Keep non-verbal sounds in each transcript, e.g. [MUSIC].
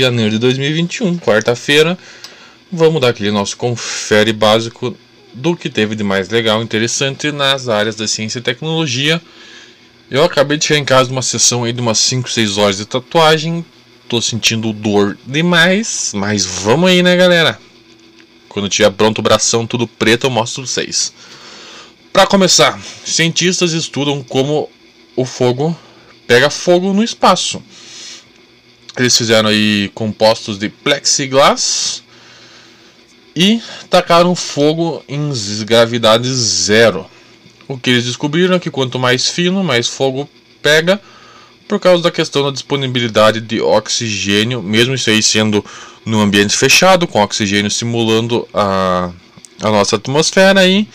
janeiro de 2021, quarta-feira. Vamos dar aquele nosso confere básico do que teve de mais legal interessante nas áreas da ciência e tecnologia. Eu acabei de chegar em casa de uma sessão aí de umas 5, 6 horas de tatuagem. Tô sentindo dor demais, mas vamos aí, né, galera? Quando tiver pronto o bração tudo preto, eu mostro pra vocês. Para começar, cientistas estudam como o fogo pega fogo no espaço. Eles fizeram aí compostos de plexiglass e tacaram fogo em gravidade zero. O que eles descobriram é que quanto mais fino, mais fogo pega, por causa da questão da disponibilidade de oxigênio, mesmo isso aí sendo no ambiente fechado, com oxigênio simulando a, a nossa atmosfera aí. E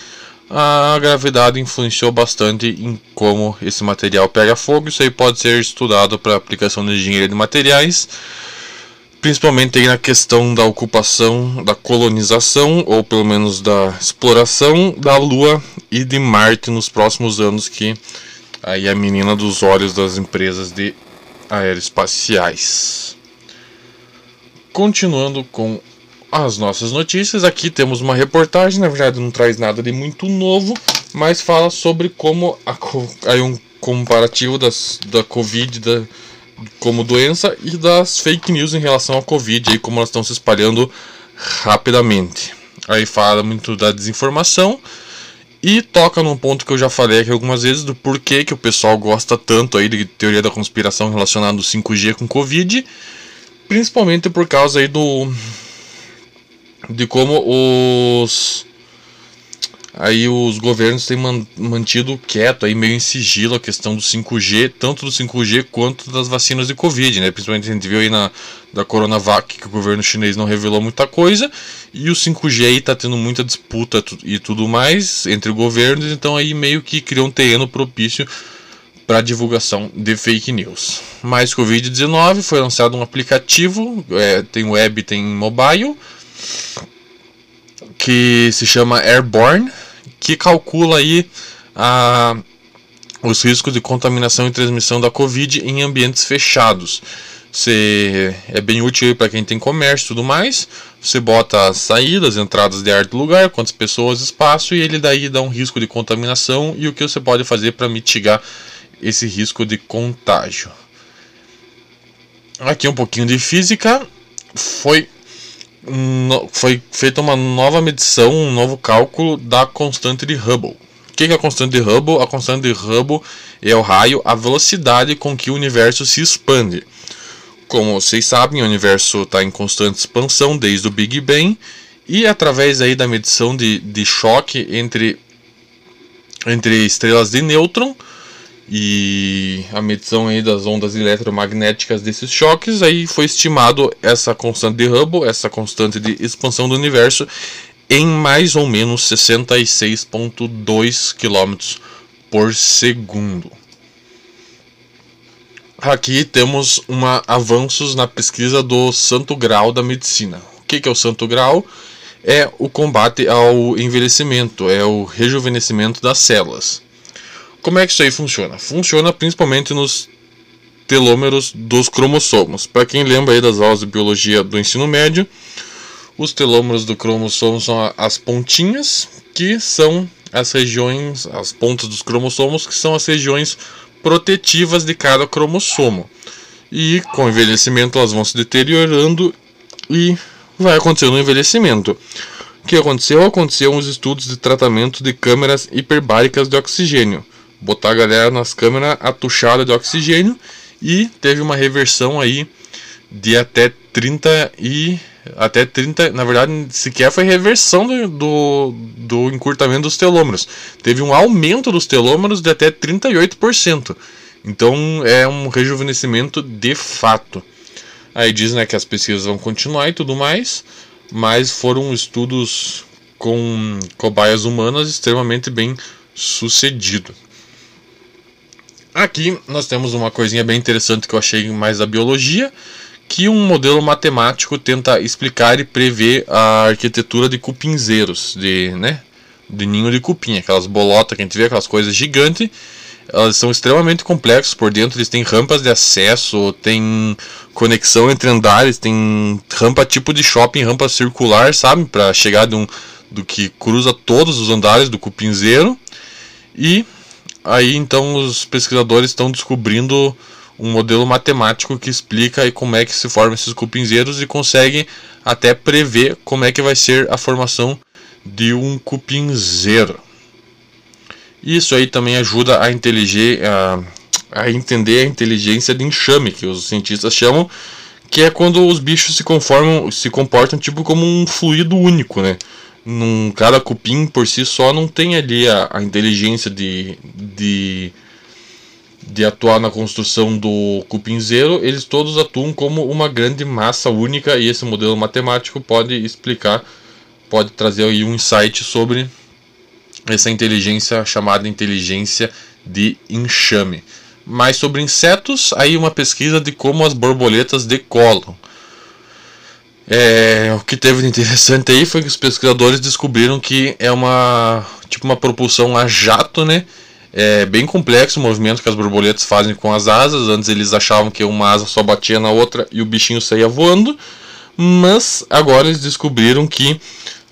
a gravidade influenciou bastante em como esse material pega fogo. Isso aí pode ser estudado para aplicação de engenharia de materiais, principalmente aí na questão da ocupação, da colonização ou pelo menos da exploração da Lua e de Marte nos próximos anos, que aí é a menina dos olhos das empresas de aeroespaciais. Continuando com as nossas notícias. Aqui temos uma reportagem, na verdade não traz nada de muito novo, mas fala sobre como a, aí um comparativo das, da Covid da, como doença e das fake news em relação à Covid e como elas estão se espalhando rapidamente. Aí fala muito da desinformação e toca num ponto que eu já falei aqui algumas vezes do porquê que o pessoal gosta tanto aí de teoria da conspiração relacionada ao 5G com Covid, principalmente por causa aí do de como os aí os governos têm mantido quieto aí meio em sigilo a questão do 5G, tanto do 5G quanto das vacinas de Covid, né? Principalmente a gente viu aí na da Coronavac que o governo chinês não revelou muita coisa e o 5G aí tá tendo muita disputa e tudo mais entre governos, então aí meio que criou um terreno propício para divulgação de fake news. Mais Covid-19 foi lançado um aplicativo, é, tem web, tem mobile que se chama Airborne, que calcula aí a, os riscos de contaminação e transmissão da Covid em ambientes fechados. É bem útil para quem tem comércio e tudo mais. Você bota as saídas, entradas de ar do lugar, quantas pessoas, espaço, e ele daí dá um risco de contaminação e o que você pode fazer para mitigar esse risco de contágio. Aqui um pouquinho de física. Foi foi feita uma nova medição, um novo cálculo da constante de Hubble. O que é a constante de Hubble? A constante de Hubble é o raio, a velocidade com que o universo se expande. Como vocês sabem, o universo está em constante expansão desde o Big Bang e através aí da medição de, de choque entre, entre estrelas de nêutron, e a medição aí das ondas eletromagnéticas desses choques, aí foi estimado essa constante de Hubble, essa constante de expansão do universo, em mais ou menos 66,2 km por segundo. Aqui temos uma, avanços na pesquisa do Santo Grau da medicina. O que, que é o Santo Grau? É o combate ao envelhecimento, é o rejuvenescimento das células. Como é que isso aí funciona? Funciona principalmente nos telômeros dos cromossomos. Para quem lembra aí das aulas de biologia do ensino médio, os telômeros do cromossomo são as pontinhas, que são as regiões, as pontas dos cromossomos, que são as regiões protetivas de cada cromossomo. E com o envelhecimento elas vão se deteriorando e vai acontecendo um envelhecimento. O que aconteceu? Aconteceu uns estudos de tratamento de câmeras hiperbáricas de oxigênio botar a galera nas câmeras atuchada de oxigênio e teve uma reversão aí de até 30 e até 30, na verdade, sequer foi reversão do, do, do, encurtamento dos telômeros. Teve um aumento dos telômeros de até 38%. Então é um rejuvenescimento de fato. Aí diz né, que as pesquisas vão continuar e tudo mais, mas foram estudos com cobaias humanas extremamente bem sucedidos. Aqui nós temos uma coisinha bem interessante que eu achei mais da biologia, que um modelo matemático tenta explicar e prever a arquitetura de cupinzeiros, de, né, de ninho de cupim, aquelas bolotas que a gente vê, aquelas coisas gigantes. Elas são extremamente complexas por dentro, eles têm rampas de acesso, tem conexão entre andares, tem rampa tipo de shopping, rampa circular, sabe? Para chegar de um, do que cruza todos os andares do cupinzeiro. E aí então os pesquisadores estão descobrindo um modelo matemático que explica aí como é que se formam esses cupinzeiros e consegue até prever como é que vai ser a formação de um cupinzeiro. Isso aí também ajuda a, a, a entender a inteligência de enxame, que os cientistas chamam, que é quando os bichos se conformam, se comportam tipo como um fluido único, né? Num, cada cupim por si só não tem ali a, a inteligência de, de de atuar na construção do cupinzeiro, eles todos atuam como uma grande massa única e esse modelo matemático pode explicar, pode trazer aí um insight sobre essa inteligência chamada inteligência de enxame. Mais sobre insetos, aí uma pesquisa de como as borboletas decolam. É, o que teve de interessante aí foi que os pesquisadores descobriram que é uma tipo uma propulsão a jato, né? É bem complexo o movimento que as borboletas fazem com as asas. Antes eles achavam que uma asa só batia na outra e o bichinho saía voando. Mas agora eles descobriram que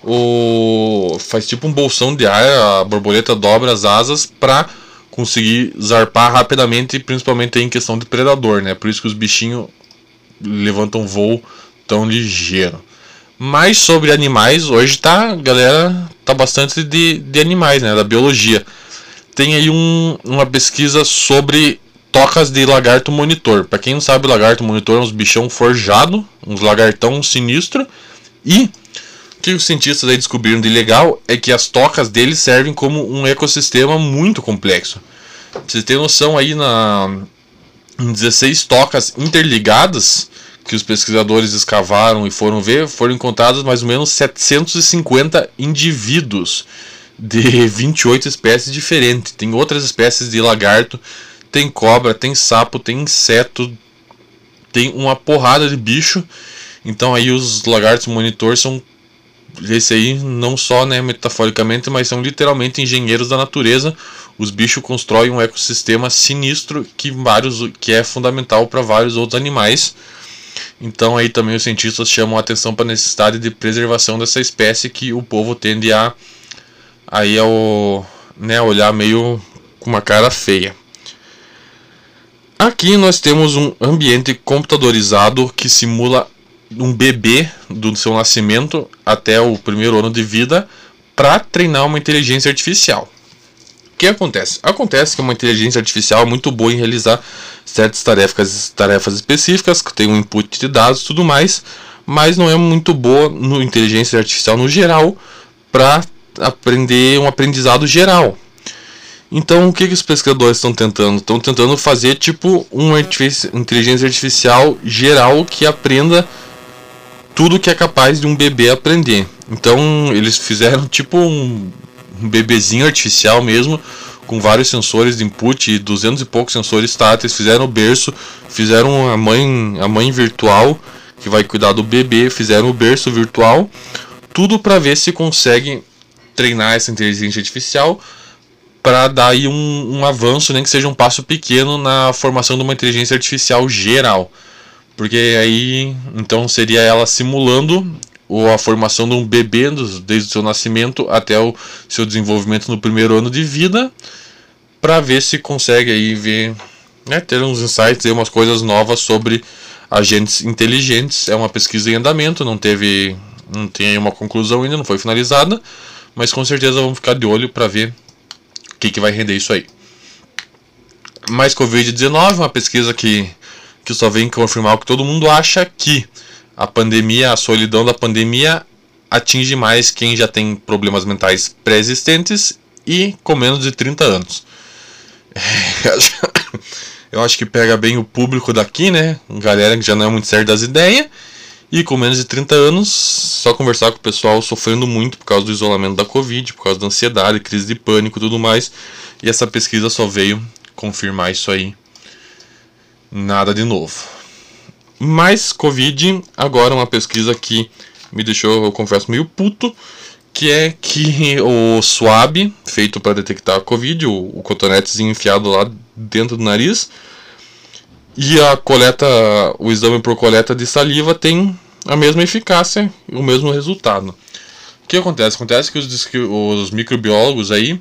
o faz tipo um bolsão de ar, a borboleta dobra as asas para conseguir zarpar rapidamente, principalmente em questão de predador, né? Por isso que os bichinhos levantam voo tão ligeiro. Mas sobre animais, hoje tá, galera, tá bastante de, de animais, né? Da biologia tem aí um, uma pesquisa sobre tocas de lagarto monitor. Para quem não sabe, lagarto monitor é uns bichão forjado, uns lagartão sinistro. E o que os cientistas aí descobriram de legal é que as tocas deles servem como um ecossistema muito complexo. Pra você ter noção aí na em 16 tocas interligadas que os pesquisadores escavaram e foram ver, foram encontrados mais ou menos 750 indivíduos de 28 espécies diferentes. Tem outras espécies de lagarto, tem cobra, tem sapo, tem inseto, tem uma porrada de bicho. Então aí os lagartos monitor são esse aí não só né, metaforicamente, mas são literalmente engenheiros da natureza. Os bichos constroem um ecossistema sinistro que vários que é fundamental para vários outros animais. Então aí também os cientistas chamam a atenção para a necessidade de preservação dessa espécie que o povo tende a aí é o né, olhar meio com uma cara feia. Aqui nós temos um ambiente computadorizado que simula um bebê do seu nascimento até o primeiro ano de vida para treinar uma inteligência artificial. Que acontece? Acontece que uma inteligência artificial é muito boa em realizar certas tarefas, tarefas específicas, que tem um input de dados e tudo mais, mas não é muito boa no inteligência artificial no geral para aprender um aprendizado geral. Então, o que, que os pesquisadores estão tentando? Estão tentando fazer tipo uma inteligência artificial geral que aprenda tudo que é capaz de um bebê aprender. Então, eles fizeram tipo um, um bebezinho artificial mesmo, com vários sensores de input e 200 e poucos sensores táteis. Fizeram o berço, fizeram a mãe, a mãe virtual que vai cuidar do bebê, fizeram o berço virtual, tudo para ver se consegue treinar essa inteligência artificial para dar aí um, um avanço, nem que seja um passo pequeno na formação de uma inteligência artificial geral. Porque aí então seria ela simulando ou a formação de um bebê desde o seu nascimento até o seu desenvolvimento no primeiro ano de vida, para ver se consegue aí ver, né, ter uns insights e umas coisas novas sobre agentes inteligentes. É uma pesquisa em andamento, não teve, não tem uma conclusão ainda, não foi finalizada, mas com certeza vamos ficar de olho para ver o que, que vai render isso aí. Mais Covid-19, uma pesquisa que, que só vem confirmar o que todo mundo acha que a pandemia, a solidão da pandemia atinge mais quem já tem problemas mentais pré-existentes e com menos de 30 anos. [LAUGHS] Eu acho que pega bem o público daqui, né? Galera que já não é muito certa das ideias e com menos de 30 anos, só conversar com o pessoal sofrendo muito por causa do isolamento da Covid, por causa da ansiedade, crise de pânico e tudo mais. E essa pesquisa só veio confirmar isso aí. Nada de novo. Mais Covid, agora uma pesquisa que me deixou, eu confesso, meio puto, que é que o swab, feito para detectar a Covid, o, o enfiado lá dentro do nariz, E a coleta, o exame por coleta de saliva tem a mesma eficácia e o mesmo resultado. O que acontece? Acontece que os, os microbiólogos aí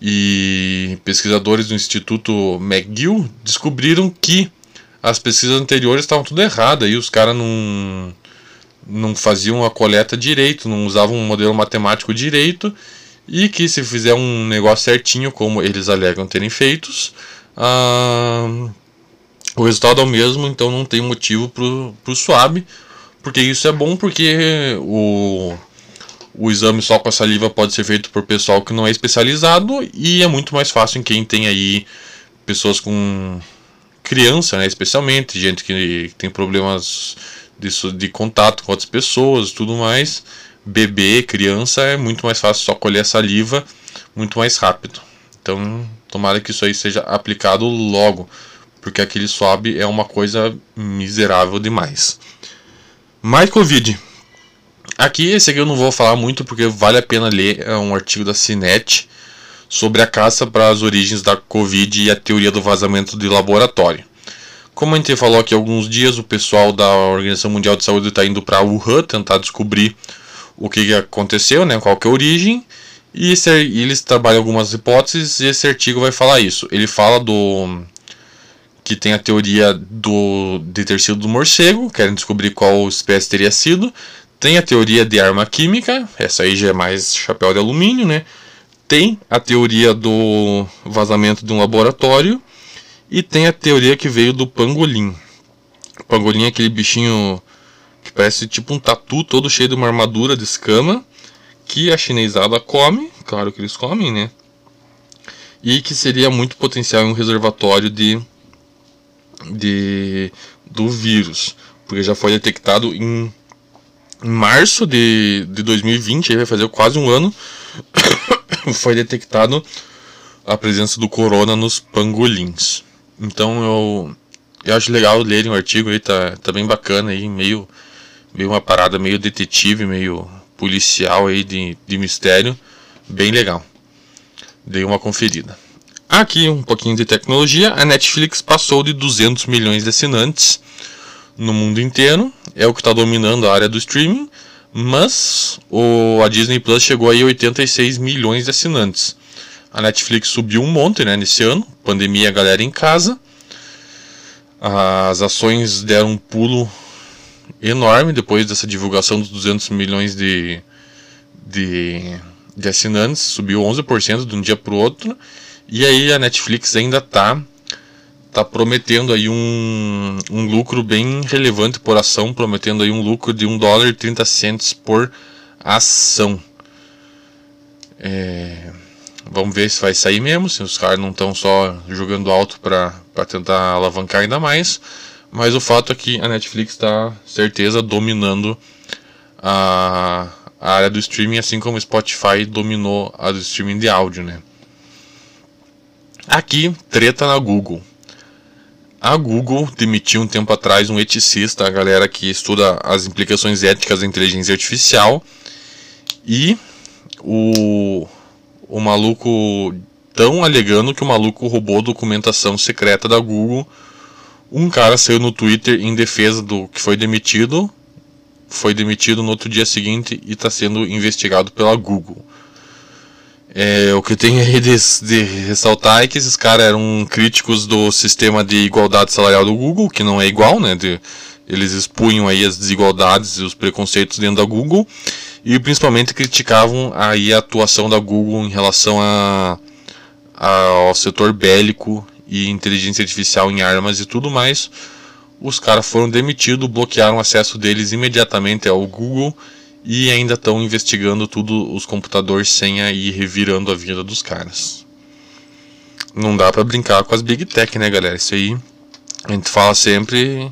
e pesquisadores do Instituto McGill descobriram que as pesquisas anteriores estavam tudo erradas e os caras não, não faziam a coleta direito, não usavam um modelo matemático direito e que se fizer um negócio certinho, como eles alegam terem feitos, ah, o resultado é o mesmo, então não tem motivo para o suave, porque isso é bom porque o, o exame só com a saliva pode ser feito por pessoal que não é especializado e é muito mais fácil em quem tem aí pessoas com criança, né, especialmente, gente que tem problemas de, de contato com outras pessoas tudo mais. Bebê, criança, é muito mais fácil só colher a saliva muito mais rápido. Então, tomara que isso aí seja aplicado logo porque aquele swab é uma coisa miserável demais. Mais Covid. Aqui, esse aqui eu não vou falar muito porque vale a pena ler é um artigo da Cinet sobre a caça para as origens da Covid e a teoria do vazamento de laboratório. Como a gente falou aqui há alguns dias, o pessoal da Organização Mundial de Saúde está indo para Wuhan tentar descobrir o que aconteceu, né, qual que é a origem, e, esse, eles trabalham algumas hipóteses e esse artigo vai falar isso. Ele fala do que tem a teoria do, de ter sido do morcego, querem descobrir qual espécie teria sido. Tem a teoria de arma química, essa aí já é mais chapéu de alumínio, né? Tem a teoria do vazamento de um laboratório e tem a teoria que veio do pangolim. O pangolim é aquele bichinho que parece tipo um tatu todo cheio de uma armadura de escama que a chinesada come, claro que eles comem, né? E que seria muito potencial um reservatório de de, do vírus, porque já foi detectado em, em março de, de 2020, aí vai fazer quase um ano, foi detectado a presença do corona nos pangolins. Então eu, eu acho legal lerem o artigo aí, tá, tá bem bacana aí, meio, meio uma parada meio detetive, meio policial aí de, de mistério, bem legal. Dei uma conferida. Aqui um pouquinho de tecnologia. A Netflix passou de 200 milhões de assinantes no mundo inteiro. É o que está dominando a área do streaming. Mas o, a Disney Plus chegou aí a 86 milhões de assinantes. A Netflix subiu um monte né, nesse ano. Pandemia, galera em casa. As ações deram um pulo enorme depois dessa divulgação dos 200 milhões de, de, de assinantes. Subiu 11% de um dia para o outro. E aí a Netflix ainda tá tá prometendo aí um, um lucro bem relevante por ação, prometendo aí um lucro de 1 dólar e 30 cents por ação. É, vamos ver se vai sair mesmo, se os caras não estão só jogando alto para tentar alavancar ainda mais. Mas o fato é que a Netflix está certeza dominando a, a área do streaming, assim como o Spotify dominou a do streaming de áudio, né? Aqui, treta na Google. A Google demitiu um tempo atrás um eticista, a galera que estuda as implicações éticas da inteligência artificial. E o, o maluco tão alegando que o maluco roubou documentação secreta da Google. Um cara saiu no Twitter em defesa do que foi demitido. Foi demitido no outro dia seguinte e está sendo investigado pela Google. É, o que tem aí de, de, ressaltar é que esses caras eram críticos do sistema de igualdade salarial do Google, que não é igual, né? De, eles expunham aí as desigualdades e os preconceitos dentro da Google e principalmente criticavam aí a atuação da Google em relação a, a, ao setor bélico e inteligência artificial em armas e tudo mais. Os caras foram demitidos, bloquearam o acesso deles imediatamente ao Google e ainda estão investigando tudo os computadores sem aí revirando a vida dos caras. Não dá para brincar com as big tech, né, galera? Isso aí a gente fala sempre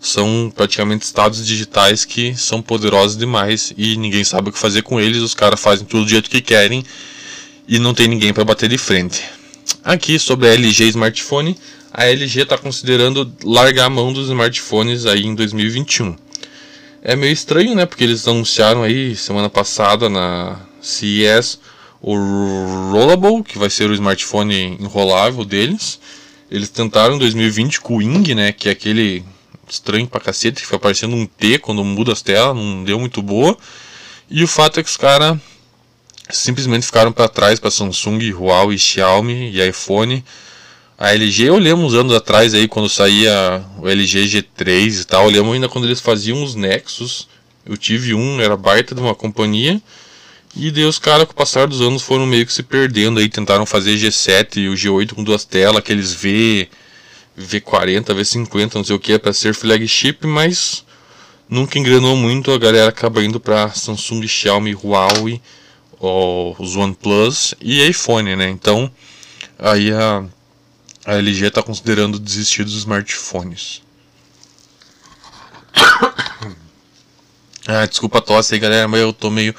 são praticamente estados digitais que são poderosos demais e ninguém sabe o que fazer com eles. Os caras fazem tudo do jeito que querem e não tem ninguém para bater de frente. Aqui sobre a LG smartphone, a LG está considerando largar a mão dos smartphones aí em 2021. É meio estranho, né? Porque eles anunciaram aí semana passada na CES o Rollable, que vai ser o smartphone enrolável deles. Eles tentaram em 2020 com o Ing, né? Que é aquele estranho pra cacete, que fica parecendo um T quando muda as telas, não deu muito boa. E o fato é que os caras simplesmente ficaram para trás para Samsung, Huawei, Xiaomi e iPhone. A LG eu uns anos atrás aí quando saía o LG G3 e tal, lembro ainda quando eles faziam os Nexus. Eu tive um, era baita de uma companhia. E daí os caras com o passar dos anos foram meio que se perdendo aí, tentaram fazer G7 e o G8 com duas telas, aqueles V V40, V50, não sei o que, para ser flagship, mas nunca engrenou muito, a galera acaba indo para Samsung, Xiaomi, Huawei, os OnePlus e iPhone, né? Então, aí a, a LG está considerando desistir dos smartphones. [COUGHS] ah, desculpa a tosse aí, galera, mas eu tô meio.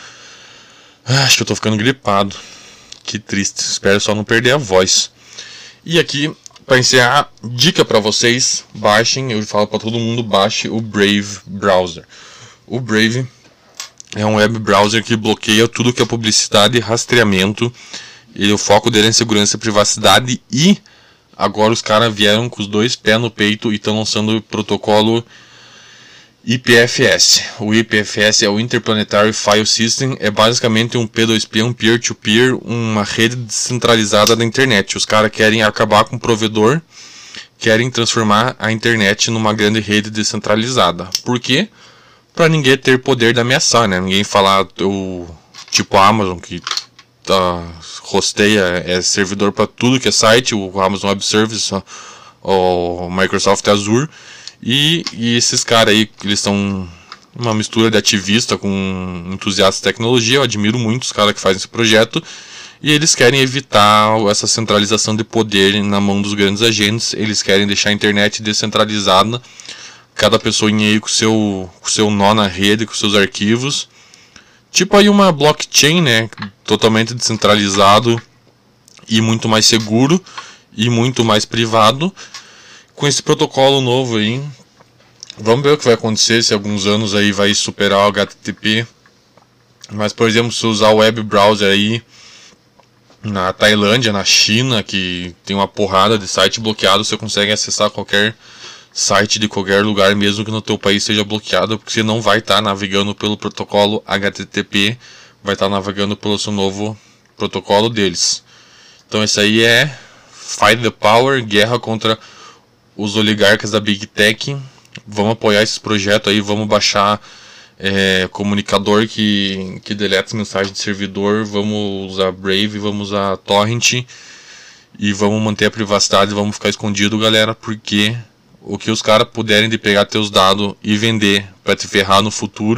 Ah, acho que eu tô ficando gripado. Que triste. Espero só não perder a voz. E aqui para encerrar, dica para vocês, baixem, eu falo para todo mundo, baixe o Brave Browser. O Brave é um web browser que bloqueia tudo que é publicidade e rastreamento. Ele, o foco dele é segurança e privacidade e agora os caras vieram com os dois pés no peito e estão lançando o protocolo IPFS. O IPFS é o Interplanetary File System, é basicamente um P2P, um peer-to-peer, -peer, uma rede descentralizada da internet. Os caras querem acabar com o provedor, querem transformar a internet numa grande rede descentralizada. Por quê? Para ninguém ter poder de ameaçar, né? Ninguém falar tipo a Amazon que tá, hosteia é servidor para tudo que é site, o Amazon Web Services, o Microsoft Azure e, e esses caras aí, eles são uma mistura de ativista com entusiasta de tecnologia. Eu admiro muito os caras que fazem esse projeto. E eles querem evitar essa centralização de poder na mão dos grandes agentes. Eles querem deixar a internet descentralizada. Cada pessoa em aí com seu, com seu nó na rede, com seus arquivos. Tipo aí uma blockchain, né? Totalmente descentralizado e muito mais seguro e muito mais privado com esse protocolo novo aí. Vamos ver o que vai acontecer se alguns anos aí vai superar o HTTP. Mas por exemplo, se usar o web browser aí na Tailândia, na China, que tem uma porrada de site bloqueado, você consegue acessar qualquer site de qualquer lugar, mesmo que no teu país seja bloqueado, porque você não vai estar tá navegando pelo protocolo HTTP, vai estar tá navegando pelo seu novo protocolo deles. Então esse aí é Fight the Power, guerra contra os oligarcas da Big Tech. Vamos apoiar esse projeto aí, vamos baixar é, comunicador que, que deleta mensagem de servidor, vamos usar Brave, vamos usar Torrent e vamos manter a privacidade, vamos ficar escondido, galera, porque o que os caras puderem de pegar teus dados e vender para te ferrar no futuro